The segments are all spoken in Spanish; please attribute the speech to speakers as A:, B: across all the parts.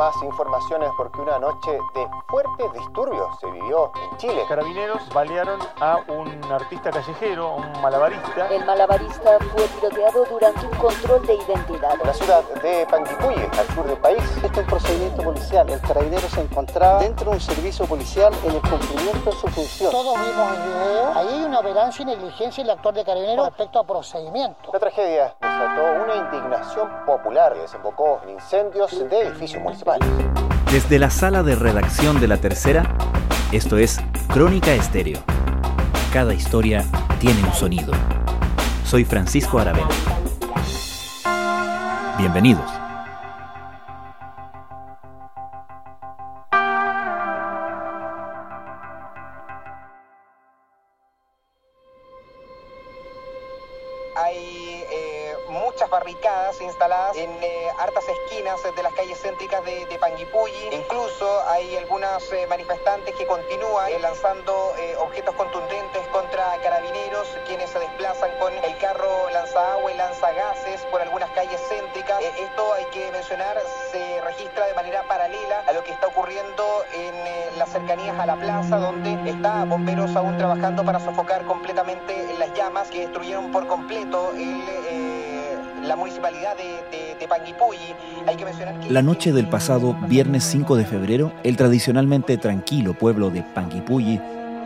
A: Más informaciones porque una noche de fuertes disturbios se vivió en Chile.
B: Carabineros balearon a un artista callejero, un malabarista.
C: El malabarista fue tiroteado durante un control de identidad.
A: En la ciudad de Panguipulli, al sur del país.
D: Este es policial. El carabinero se encontraba dentro de un servicio policial en el cumplimiento de su función.
E: Todos vimos el video. Ahí hay una aberrancia y negligencia en el actuar de carabinero respecto a procedimiento.
A: La tragedia desató una indignación popular que desembocó en incendios de edificios municipales.
F: Desde la sala de redacción de La Tercera, esto es Crónica Estéreo. Cada historia tiene un sonido. Soy Francisco Aravena. Bienvenidos.
G: Eh, muchas barricadas instaladas en eh, hartas esquinas de las calles céntricas de, de Panguipulli. Incluso hay algunos eh, manifestantes que continúan lanzando objetos contundentes contra carabineros, quienes se desplazan con el carro lanzagua y lanzagases por algunas calles céntricas. Esto hay que mencionar, se registra de manera paralela a lo que está ocurriendo en las cercanías a la plaza, donde está bomberos aún trabajando para sofocar completamente las llamas que destruyeron por completo el, la municipalidad de, de, de Panguipulli. Hay que mencionar que
F: La noche del pasado viernes 5 de febrero, el tradicionalmente tranquilo pueblo de Panguipulli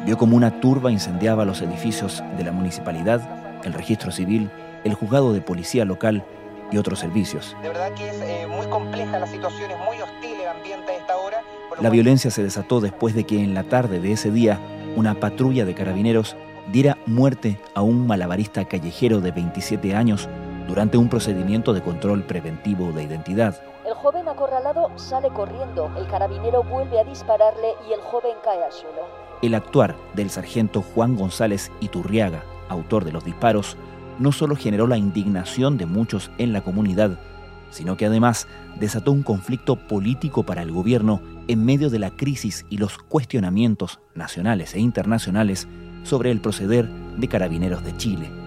F: vio como una turba incendiaba los edificios de la municipalidad, el registro civil, el juzgado de policía local y otros servicios.
G: De verdad que es eh, muy compleja la situación, es muy hostil el ambiente a esta hora.
F: La violencia se desató después de que en la tarde de ese día una patrulla de carabineros diera muerte a un malabarista callejero de 27 años durante un procedimiento de control preventivo de identidad.
C: El joven acorralado sale corriendo. El carabinero vuelve a dispararle y el joven cae al suelo.
F: El actuar del sargento Juan González Iturriaga, autor de los disparos, no solo generó la indignación de muchos en la comunidad, sino que además desató un conflicto político para el gobierno en medio de la crisis y los cuestionamientos nacionales e internacionales sobre el proceder de carabineros de Chile.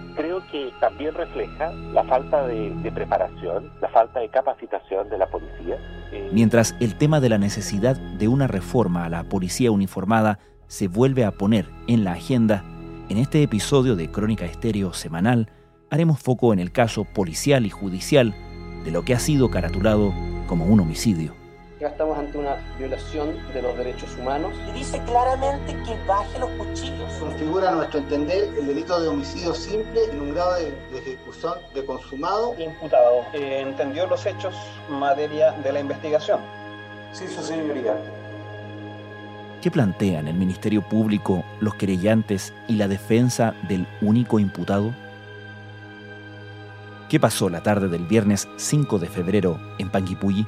H: También refleja la falta de, de preparación, la falta de capacitación de la policía. Eh,
F: Mientras el tema de la necesidad de una reforma a la policía uniformada se vuelve a poner en la agenda, en este episodio de Crónica Estéreo semanal haremos foco en el caso policial y judicial de lo que ha sido caratulado como un homicidio.
D: Ya estamos ante una violación de los derechos humanos.
E: Y dice claramente que baje los cuchillos.
I: Configura a nuestro entender el delito de homicidio simple en un grado de, de ejecución de consumado.
J: imputado eh, entendió los hechos materia de la investigación.
I: Sí, su señoría.
F: ¿Qué plantean el Ministerio Público, los querellantes y la defensa del único imputado? ¿Qué pasó la tarde del viernes 5 de febrero en Panguipulli?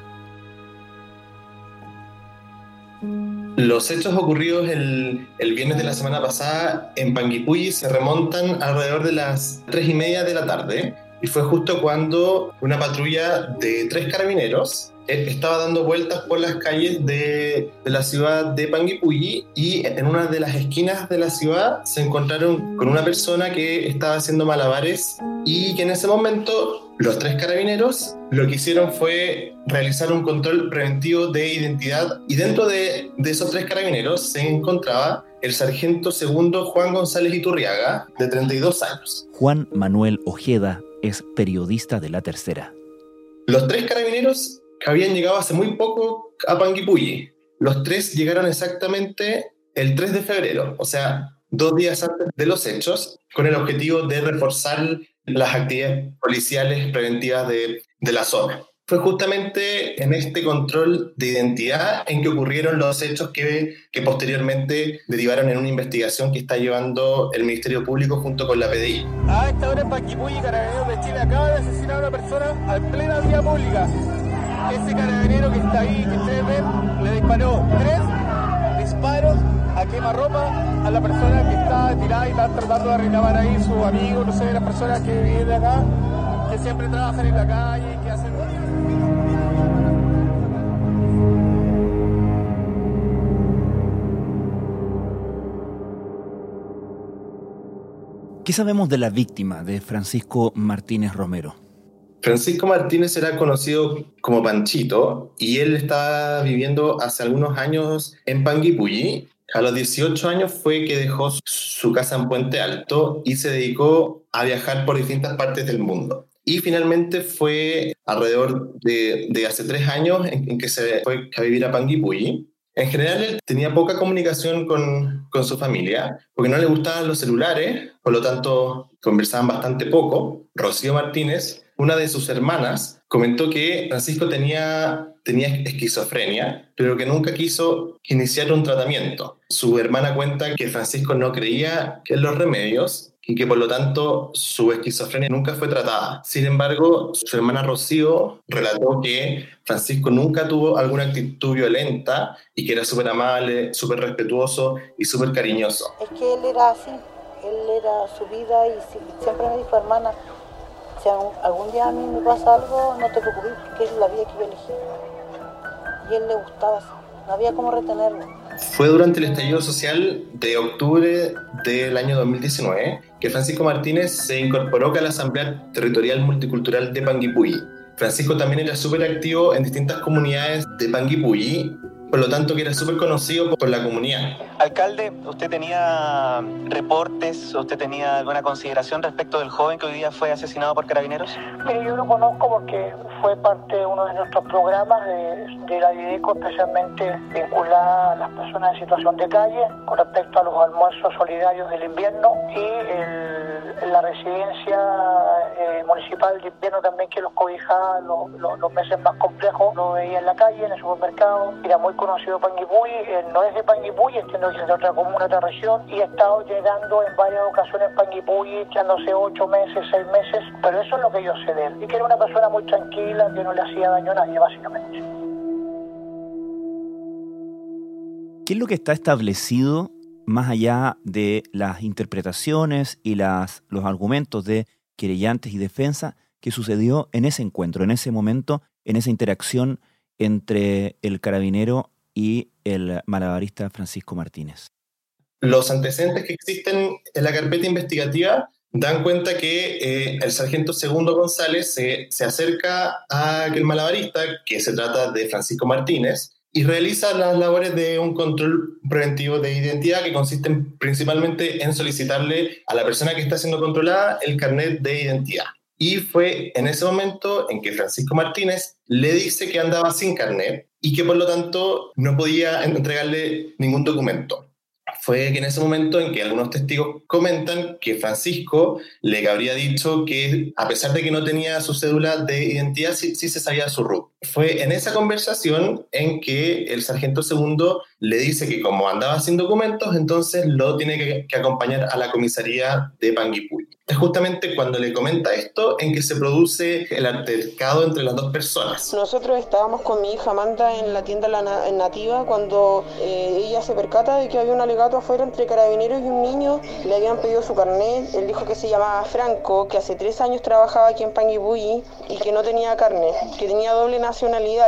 K: Los hechos ocurridos el, el viernes de la semana pasada en Panguipulli se remontan alrededor de las tres y media de la tarde y fue justo cuando una patrulla de tres carabineros eh, estaba dando vueltas por las calles de, la ciudad de Panguipulli y en una de las esquinas de la ciudad se encontraron con una persona que estaba haciendo malabares y que en ese momento los tres carabineros lo que hicieron fue realizar un control preventivo de identidad y dentro de, de esos tres carabineros se encontraba el sargento segundo Juan González Iturriaga, de 32 años.
F: Juan Manuel Ojeda es periodista de La Tercera.
K: Los tres carabineros habían llegado hace muy poco a Panguipulli. Los tres llegaron exactamente el 3 de febrero, o sea, dos días antes de los hechos, con el objetivo de reforzar las actividades policiales preventivas de, de la zona. Fue justamente en este control de identidad en que ocurrieron los hechos que, que posteriormente derivaron en una investigación que está llevando el Ministerio Público junto con la PDI.
B: A esta hora en Panguipulli, Carabineros de Chile acaba de asesinar a una persona en plena vía pública. Ese carabinero que está ahí, que ustedes ven, le disparó tres disparos a quemarropa a la persona que está tirada y está tratando de reclamar ahí su amigo, no sé, las personas que viven de acá, que siempre trabajan en la calle, que hacen...
F: ¿Qué sabemos de la víctima de Francisco Martínez Romero?
K: Francisco Martínez era conocido como Panchito y él estaba viviendo hace algunos años en Panguipulli. A los 18 años fue que dejó su casa en Puente Alto y se dedicó a viajar por distintas partes del mundo. Y finalmente fue alrededor de, hace tres años en, que se fue a vivir a Panguipulli. En general, tenía poca comunicación con, con, su familia, porque no le gustaban los celulares, por lo tanto conversaban bastante poco. Rocío Martínez, una de sus hermanas, comentó que Francisco tenía, tenía esquizofrenia, pero que nunca quiso iniciar un tratamiento. Su hermana cuenta que Francisco no creía en los remedios y que por lo tanto su esquizofrenia nunca fue tratada. Sin embargo, su hermana Rocío relató que Francisco nunca tuvo alguna actitud violenta y que era súper amable, súper respetuoso y súper cariñoso.
L: Es que él era así, él era su vida y siempre me dijo, hermana, si algún día a mí me pasa algo, no te preocupes, porque es la vida que yo elegí. Y él le gustaba así, no había cómo retenerlo.
K: Fue durante el estallido social de octubre del año 2019 que Francisco Martínez se incorporó a la Asamblea Territorial Multicultural de Panguipulli. Francisco también era súper activo en distintas comunidades de Panguipulli por lo tanto que era súper conocido por la comunidad.
M: Alcalde, ¿usted tenía reportes, usted tenía alguna consideración respecto del joven que hoy día fue asesinado por carabineros?
E: Mire, yo lo conozco porque fue parte de uno de nuestros programas de, de la IDECO, especialmente vinculada a las personas en situación de calle, con respecto a los almuerzos solidarios del invierno y el, la residencia eh, municipal de invierno también que los cobijaba los, los, los meses más complejos, lo veía en la calle, en el supermercado, era muy conocido Panguipulli, eh, no es de Panguipulli, entiendo que es de otra comuna, otra región, y ha estado llegando en varias ocasiones Panguipulli, echándose ocho meses, seis meses, pero eso es lo que yo sé de él, y que era una persona muy tranquila, que no le hacía daño a nadie, básicamente.
F: ¿Qué es lo que está establecido más allá de las interpretaciones y las, los argumentos de querellantes y defensa que sucedió en ese encuentro, en ese momento, en esa interacción entre el carabinero y el malabarista Francisco Martínez?
K: Los antecedentes que existen en la carpeta investigativa dan cuenta que eh, el sargento Segundo González se, se acerca a aquel malabarista, que se trata de Francisco Martínez, y realiza las labores de un control preventivo de identidad que consisten principalmente en solicitarle a la persona que está siendo controlada el carnet de identidad. Y fue en ese momento en que Francisco Martínez le dice que andaba sin carnet y que por lo tanto no podía entregarle ningún documento. Fue que en ese momento en que algunos testigos comentan que Francisco le habría dicho que a pesar de que no tenía su cédula de identidad, sí, sí se sabía su RUT. Fue en esa conversación en que el sargento segundo le dice que como andaba sin documentos, entonces lo tiene que, que acompañar a la comisaría de Panguipulli. Es justamente cuando le comenta esto en que se produce el altercado entre las dos personas.
N: Nosotros estábamos con mi hija Amanda en la tienda la nativa cuando eh, ella se percata de que había un alegato afuera entre carabineros y un niño. Le habían pedido su carnet. Él dijo que se llamaba Franco, que hace tres años trabajaba aquí en Panguipulli y que no tenía carnet, que tenía doble nacionalidad.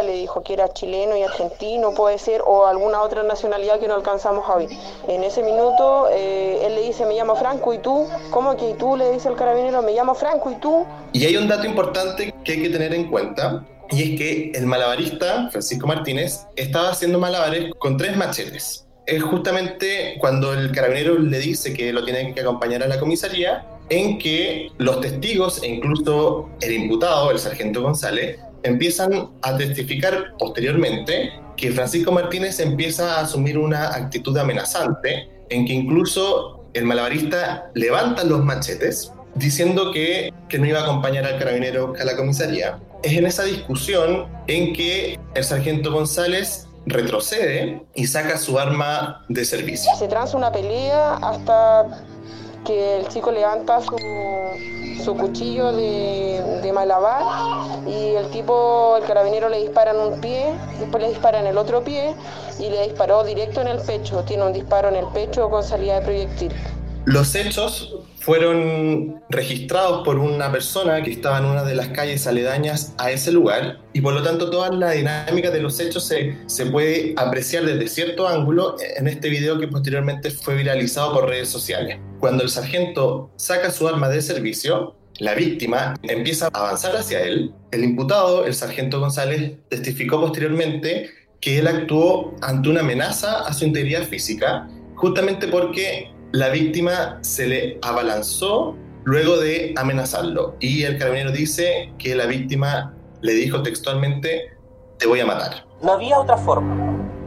N: Le dijo que era chileno y argentino, puede ser, o alguna otra nacionalidad que no alcanzamos a oír. En ese minuto eh, él le dice, me llamo Franco, ¿y tú? ¿Cómo que tú? Le dice el carabinero, me llamo Franco, ¿y tú?
K: Y hay un dato importante que hay que tener en cuenta, y es que el malabarista, Francisco Martínez, estaba haciendo malabares con tres machetes. Es justamente cuando el carabinero le dice que lo tiene que acompañar a la comisaría, en que los testigos e incluso el imputado, el sargento González, empiezan a testificar posteriormente que Francisco Martínez empieza a asumir una actitud amenazante, en que incluso el malabarista levanta los machetes diciendo que, que, no iba a acompañar al carabinero a la comisaría. Es en esa discusión en que el sargento González retrocede y saca su arma de servicio.
N: Se transa una pelea hasta que el chico levanta su, su cuchillo de, de, malabar y el tipo, el carabinero le dispara en un pie, después le dispara en el otro pie y le disparó directo en el pecho. Tiene un disparo en el pecho con salida de proyectil.
K: Los hechos fueron registrados por una persona que estaba en una de las calles aledañas a ese lugar y por lo tanto toda la dinámica de los hechos se, se puede apreciar desde cierto ángulo en este video que posteriormente fue viralizado por redes sociales. Cuando el sargento saca su arma de servicio, la víctima empieza a avanzar hacia él. El imputado, el sargento González, testificó posteriormente que él actuó ante una amenaza a su integridad física, justamente porque la víctima se le abalanzó luego de amenazarlo. Y el carabinero dice que la víctima le dijo textualmente, te voy a matar.
O: No había otra forma.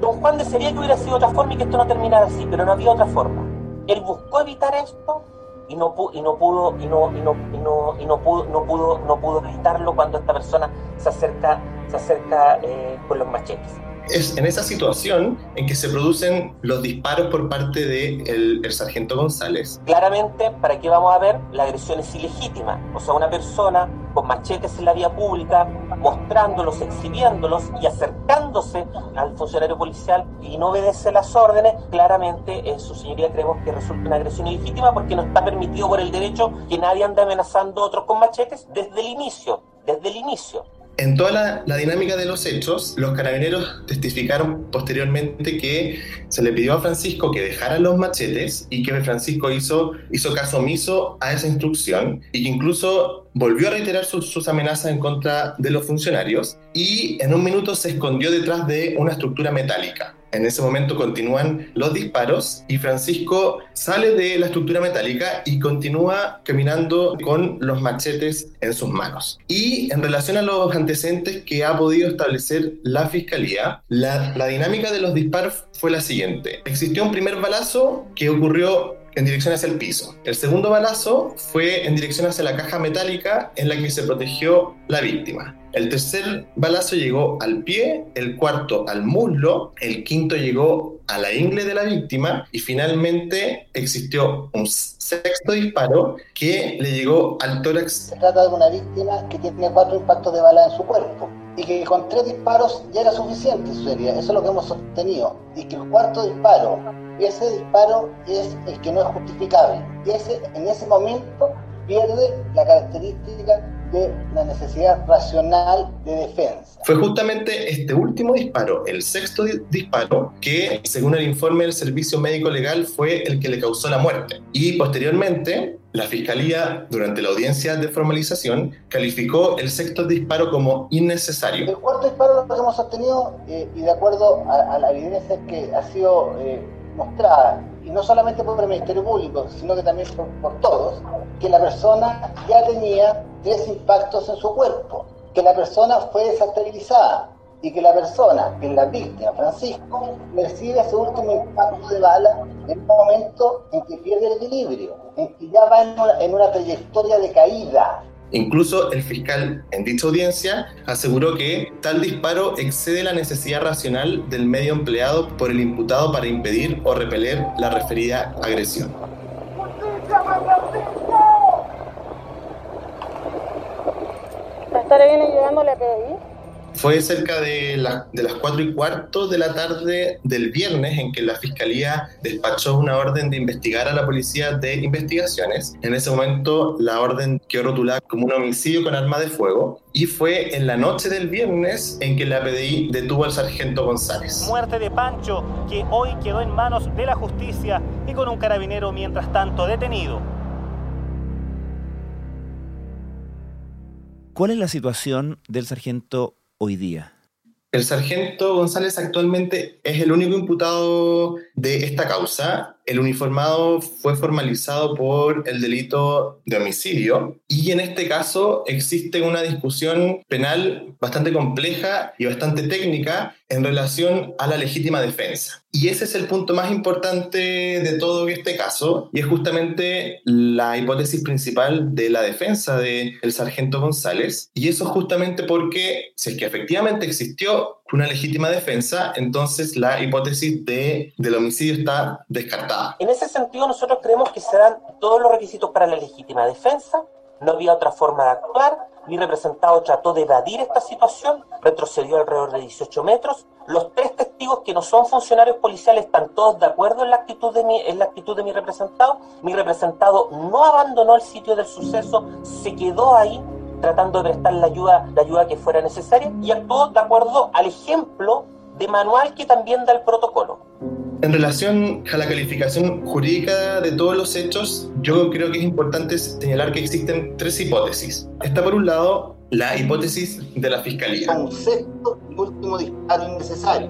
O: Don Juan desearía que hubiera sido otra forma y que esto no terminara así, pero no había otra forma. Él buscó evitar esto y no, y no pudo y no, y no, y no, y no pudo no pudo no pudo evitarlo cuando esta persona se acerca se acerca eh, con los machetes
K: es en esa situación en que se producen los disparos por parte del de el sargento González.
O: Claramente, ¿para qué vamos a ver? La agresión es ilegítima. O sea, una persona con machetes en la vía pública, mostrándolos, exhibiéndolos y acercándose al funcionario policial y no obedece las órdenes, claramente, en su señoría, creemos que resulta una agresión ilegítima porque no está permitido por el derecho que nadie ande amenazando a otros con machetes desde el inicio, desde el inicio.
K: En toda la, dinámica de los hechos, los carabineros testificaron posteriormente que se le pidió a Francisco que dejara los machetes y que Francisco hizo, hizo caso omiso a esa instrucción y que incluso volvió a reiterar sus amenazas en contra de los funcionarios y en un minuto se escondió detrás de una estructura metálica. En ese momento continúan los disparos y Francisco sale de la estructura metálica y continúa caminando con los machetes en sus manos. Y en relación a los antecedentes que ha podido establecer la fiscalía, la, dinámica de los disparos fue la siguiente. Existió un primer balazo que ocurrió en dirección hacia el piso. El segundo balazo fue en dirección hacia la caja metálica en la que se protegió la víctima. El tercer balazo llegó al pie, el cuarto al muslo, el quinto llegó a la ingle de la víctima y finalmente existió un sexto disparo que le llegó al tórax.
D: Se trata de una víctima que tiene cuatro impactos de bala en su cuerpo y que con tres disparos ya era suficiente, sería. Eso es lo que hemos sostenido. Y que el cuarto disparo, ese disparo es el que no es justificable. Y ese, en ese momento pierde la característica de la necesidad racional de defensa.
K: Fue justamente este último disparo, el sexto disparo, que según el informe del Servicio Médico Legal fue el que le causó la muerte. Y posteriormente, la Fiscalía, durante la audiencia de formalización, calificó el sexto disparo como innecesario.
D: El cuarto disparo lo hemos sostenido eh, y de acuerdo a, la evidencia que ha sido eh, mostrada, y no solamente por el Ministerio Público, sino que también por, todos, que la persona ya tenía tres impactos en su cuerpo, que la persona fue desestabilizada y que la persona, que es la víctima, Francisco, recibe ese último impacto de bala en un momento en que pierde el equilibrio, en que ya va en una trayectoria de caída,
K: Incluso el fiscal en dicha audiencia aseguró que tal disparo excede la necesidad racional del medio empleado por el imputado para impedir o repeler la referida agresión.
N: ¿Estaré bien llegándole a PDI?
K: Fue cerca de, de las 4 y cuarto de la tarde del viernes en que la Fiscalía despachó una orden de investigar a la Policía de Investigaciones. En ese momento la orden quedó rotulada como un homicidio con arma de fuego y fue en la noche del viernes en que la PDI detuvo al sargento González.
P: Muerte de Pancho, que hoy quedó en manos de la justicia y con un carabinero mientras tanto detenido.
F: ¿Cuál es la situación del sargento hoy día?
K: El sargento González actualmente es el único imputado de esta causa. El uniformado fue formalizado por el delito de homicidio y en este caso existe una discusión penal bastante compleja y bastante técnica en relación a la legítima defensa. Y ese es el punto más importante de todo este caso, y es justamente la hipótesis principal de la defensa del el sargento González, y eso justamente porque si es que efectivamente existió una legítima defensa, entonces la hipótesis de, del homicidio está descartada.
O: En ese sentido, nosotros creemos que se dan todos los requisitos para la legítima defensa, no había otra forma de actuar, mi representado trató de evadir esta situación, retrocedió alrededor de 18 metros. Los tres testigos que no son funcionarios policiales están todos de acuerdo en la actitud de mi, en la actitud de mi representado. Mi representado no abandonó el sitio del suceso, se quedó ahí tratando de prestar la ayuda, la ayuda que fuera necesaria y actuó de acuerdo al ejemplo de manual que también da el protocolo.
K: En relación a la calificación jurídica de todos los hechos, yo creo que es importante señalar que existen tres hipótesis. Está por un lado la hipótesis de la fiscalía.
D: Un sexto y último disparo innecesario.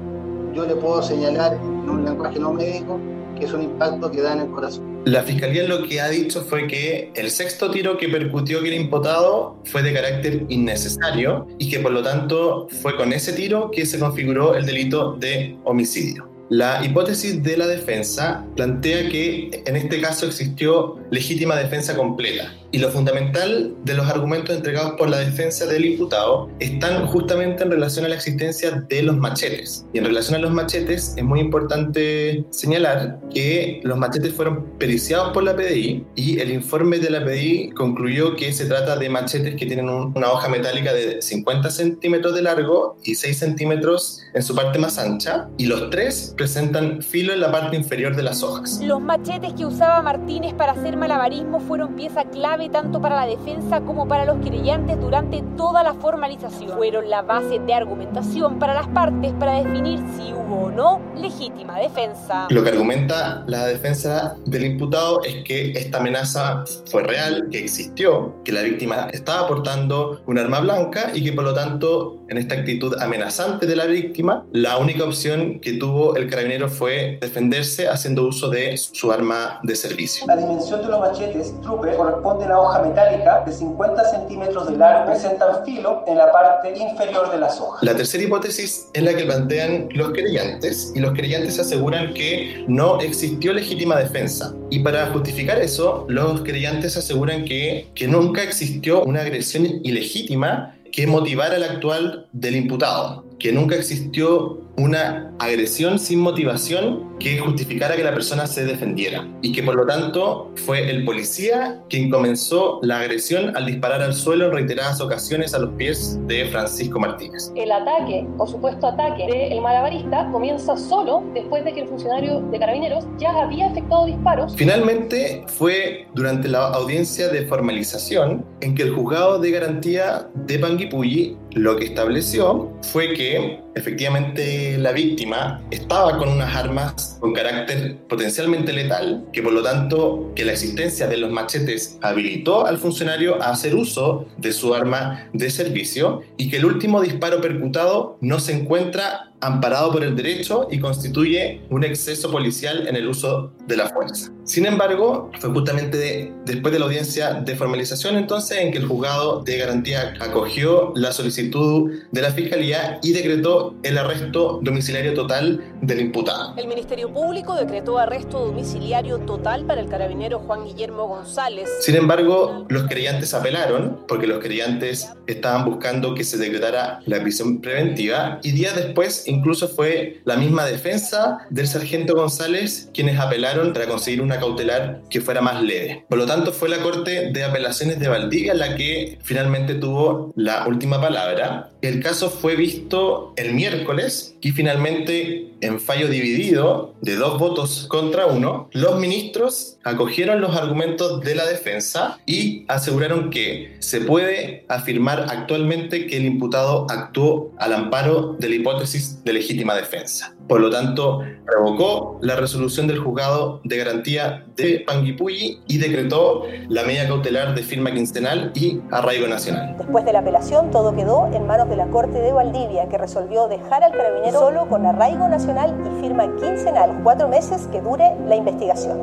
D: Yo le puedo señalar en un lenguaje no médico que es un impacto que da en el corazón.
K: La fiscalía lo que ha dicho fue que el sexto tiro que percutió que el imputado fue de carácter innecesario y que por lo tanto fue con ese tiro que se configuró el delito de homicidio. La hipótesis de la defensa plantea que en este caso existió legítima defensa completa, y lo fundamental de los argumentos entregados por la defensa del imputado están justamente en relación a la existencia de los machetes. Y en relación a los machetes es muy importante señalar que los machetes fueron periciados por la PDI y el informe de la PDI concluyó que se trata de machetes que tienen una hoja metálica de 50 centímetros de largo y 6 centímetros en su parte más ancha y los tres presentan filo en la parte inferior de las hojas.
Q: Los machetes que usaba Martínez para hacer malabarismo fueron pieza clave tanto para la defensa como para los creyentes durante toda la formalización. Fueron la base de argumentación para las partes para definir si hubo o no legítima defensa.
K: Lo que argumenta la defensa del imputado es que esta amenaza fue real, que existió, que la víctima estaba portando un arma blanca y que por lo tanto en esta actitud amenazante de la víctima, la única opción que tuvo el carabinero fue defenderse haciendo uso de su arma de servicio.
J: La dimensión los machetes trupe corresponde una hoja metálica de 50 centímetros de largo, presentan filo en la parte inferior de las hojas.
K: La tercera hipótesis es la que plantean los creyentes y los creyentes aseguran que no existió legítima defensa. Y para justificar eso, los creyentes aseguran que, que nunca existió una agresión ilegítima que motivara el actual del imputado, que nunca existió una agresión sin motivación que justificara que la persona se defendiera y que por lo tanto fue el policía quien comenzó la agresión al disparar al suelo en reiteradas ocasiones a los pies de Francisco Martínez.
R: El ataque o supuesto ataque del malabarista comienza solo después de que el funcionario de carabineros ya había efectuado disparos.
K: Finalmente fue durante la audiencia de formalización en que el juzgado de garantía de Panguipulli lo que estableció fue que efectivamente la víctima estaba con unas armas con carácter potencialmente letal, que por lo tanto que la existencia de los machetes habilitó al funcionario a hacer uso de su arma de servicio y que el último disparo percutado no se encuentra amparado por el derecho y constituye un exceso policial en el uso de la fuerza. Sin embargo, fue justamente después de la audiencia de formalización entonces en que el juzgado de garantía acogió la solicitud de la Fiscalía y decretó el arresto domiciliario total del imputado.
Q: El Ministerio Público decretó arresto domiciliario total para el carabinero Juan Guillermo González.
K: Sin embargo, los creyentes apelaron porque los creyentes estaban buscando que se decretara la prisión preventiva y días después incluso fue la misma defensa del sargento González quienes apelaron para conseguir una cautelar que fuera más leve. Por lo tanto, fue la Corte de Apelaciones de Valdivia la que finalmente tuvo la última palabra. El caso fue visto el miércoles y finalmente en fallo dividido de dos votos contra uno, los ministros acogieron los argumentos de la defensa y aseguraron que se puede afirmar actualmente que el imputado actuó al amparo de la hipótesis de legítima defensa. Por lo tanto, revocó la resolución del juzgado de garantía de Panguipulli y decretó la medida cautelar de firma quincenal y arraigo nacional.
R: Después de la apelación, todo quedó en manos de la Corte de Valdivia, que resolvió dejar al carabinero solo con arraigo nacional y firma quincenal, cuatro meses que dure la investigación.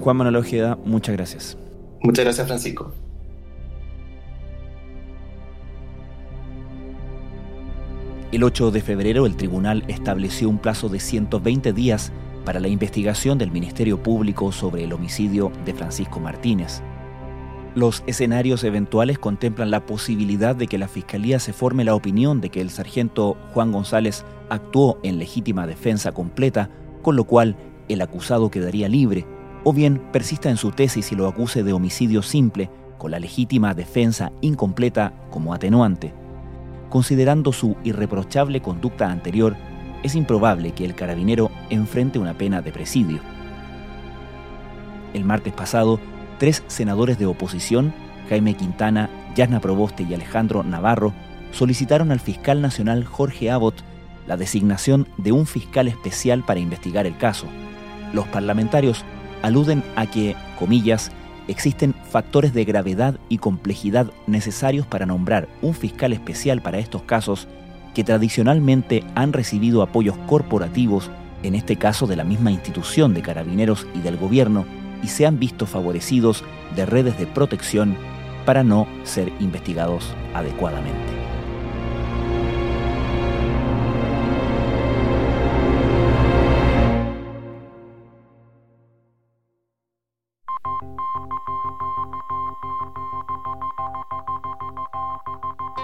F: Juan Manuel Ojeda, muchas gracias.
K: Muchas gracias, Francisco.
F: El 8 de febrero el tribunal estableció un plazo de 120 días para la investigación del Ministerio Público sobre el homicidio de Francisco Martínez. Los escenarios eventuales contemplan la posibilidad de que la Fiscalía se forme la opinión de que el sargento Juan González actuó en legítima defensa completa, con lo cual el acusado quedaría libre, o bien persista en su tesis y lo acuse de homicidio simple, con la legítima defensa incompleta como atenuante. Considerando su irreprochable conducta anterior, es improbable que el carabinero enfrente una pena de presidio. El martes pasado, tres senadores de oposición, Jaime Quintana, Yasna Proboste y Alejandro Navarro, solicitaron al fiscal nacional Jorge Abbott la designación de un fiscal especial para investigar el caso. Los parlamentarios aluden a que, comillas, existen factores de gravedad y complejidad necesarios para nombrar un fiscal especial para estos casos que tradicionalmente han recibido apoyos corporativos, en este caso de la misma institución de carabineros y del gobierno, y se han visto favorecidos de redes de protección para no ser investigados adecuadamente.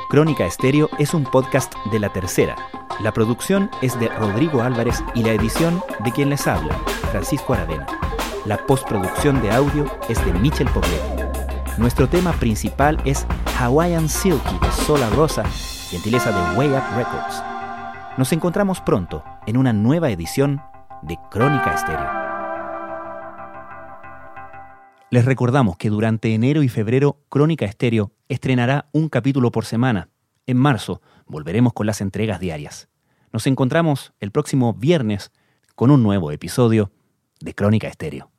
F: Crónica Estéreo es un podcast de la tercera. La producción es de Rodrigo Álvarez y la edición de quien les habla, Francisco Aravena. La postproducción de audio es de Michel Poblet. Nuestro tema principal es Hawaiian Silky de Sola Rosa, gentileza de Way Up Records. Nos encontramos pronto en una nueva edición de Crónica Estéreo. Les recordamos que durante enero y febrero Crónica Estéreo estrenará un capítulo por semana. En marzo volveremos con las entregas diarias. Nos encontramos el próximo viernes con un nuevo episodio de Crónica Estéreo.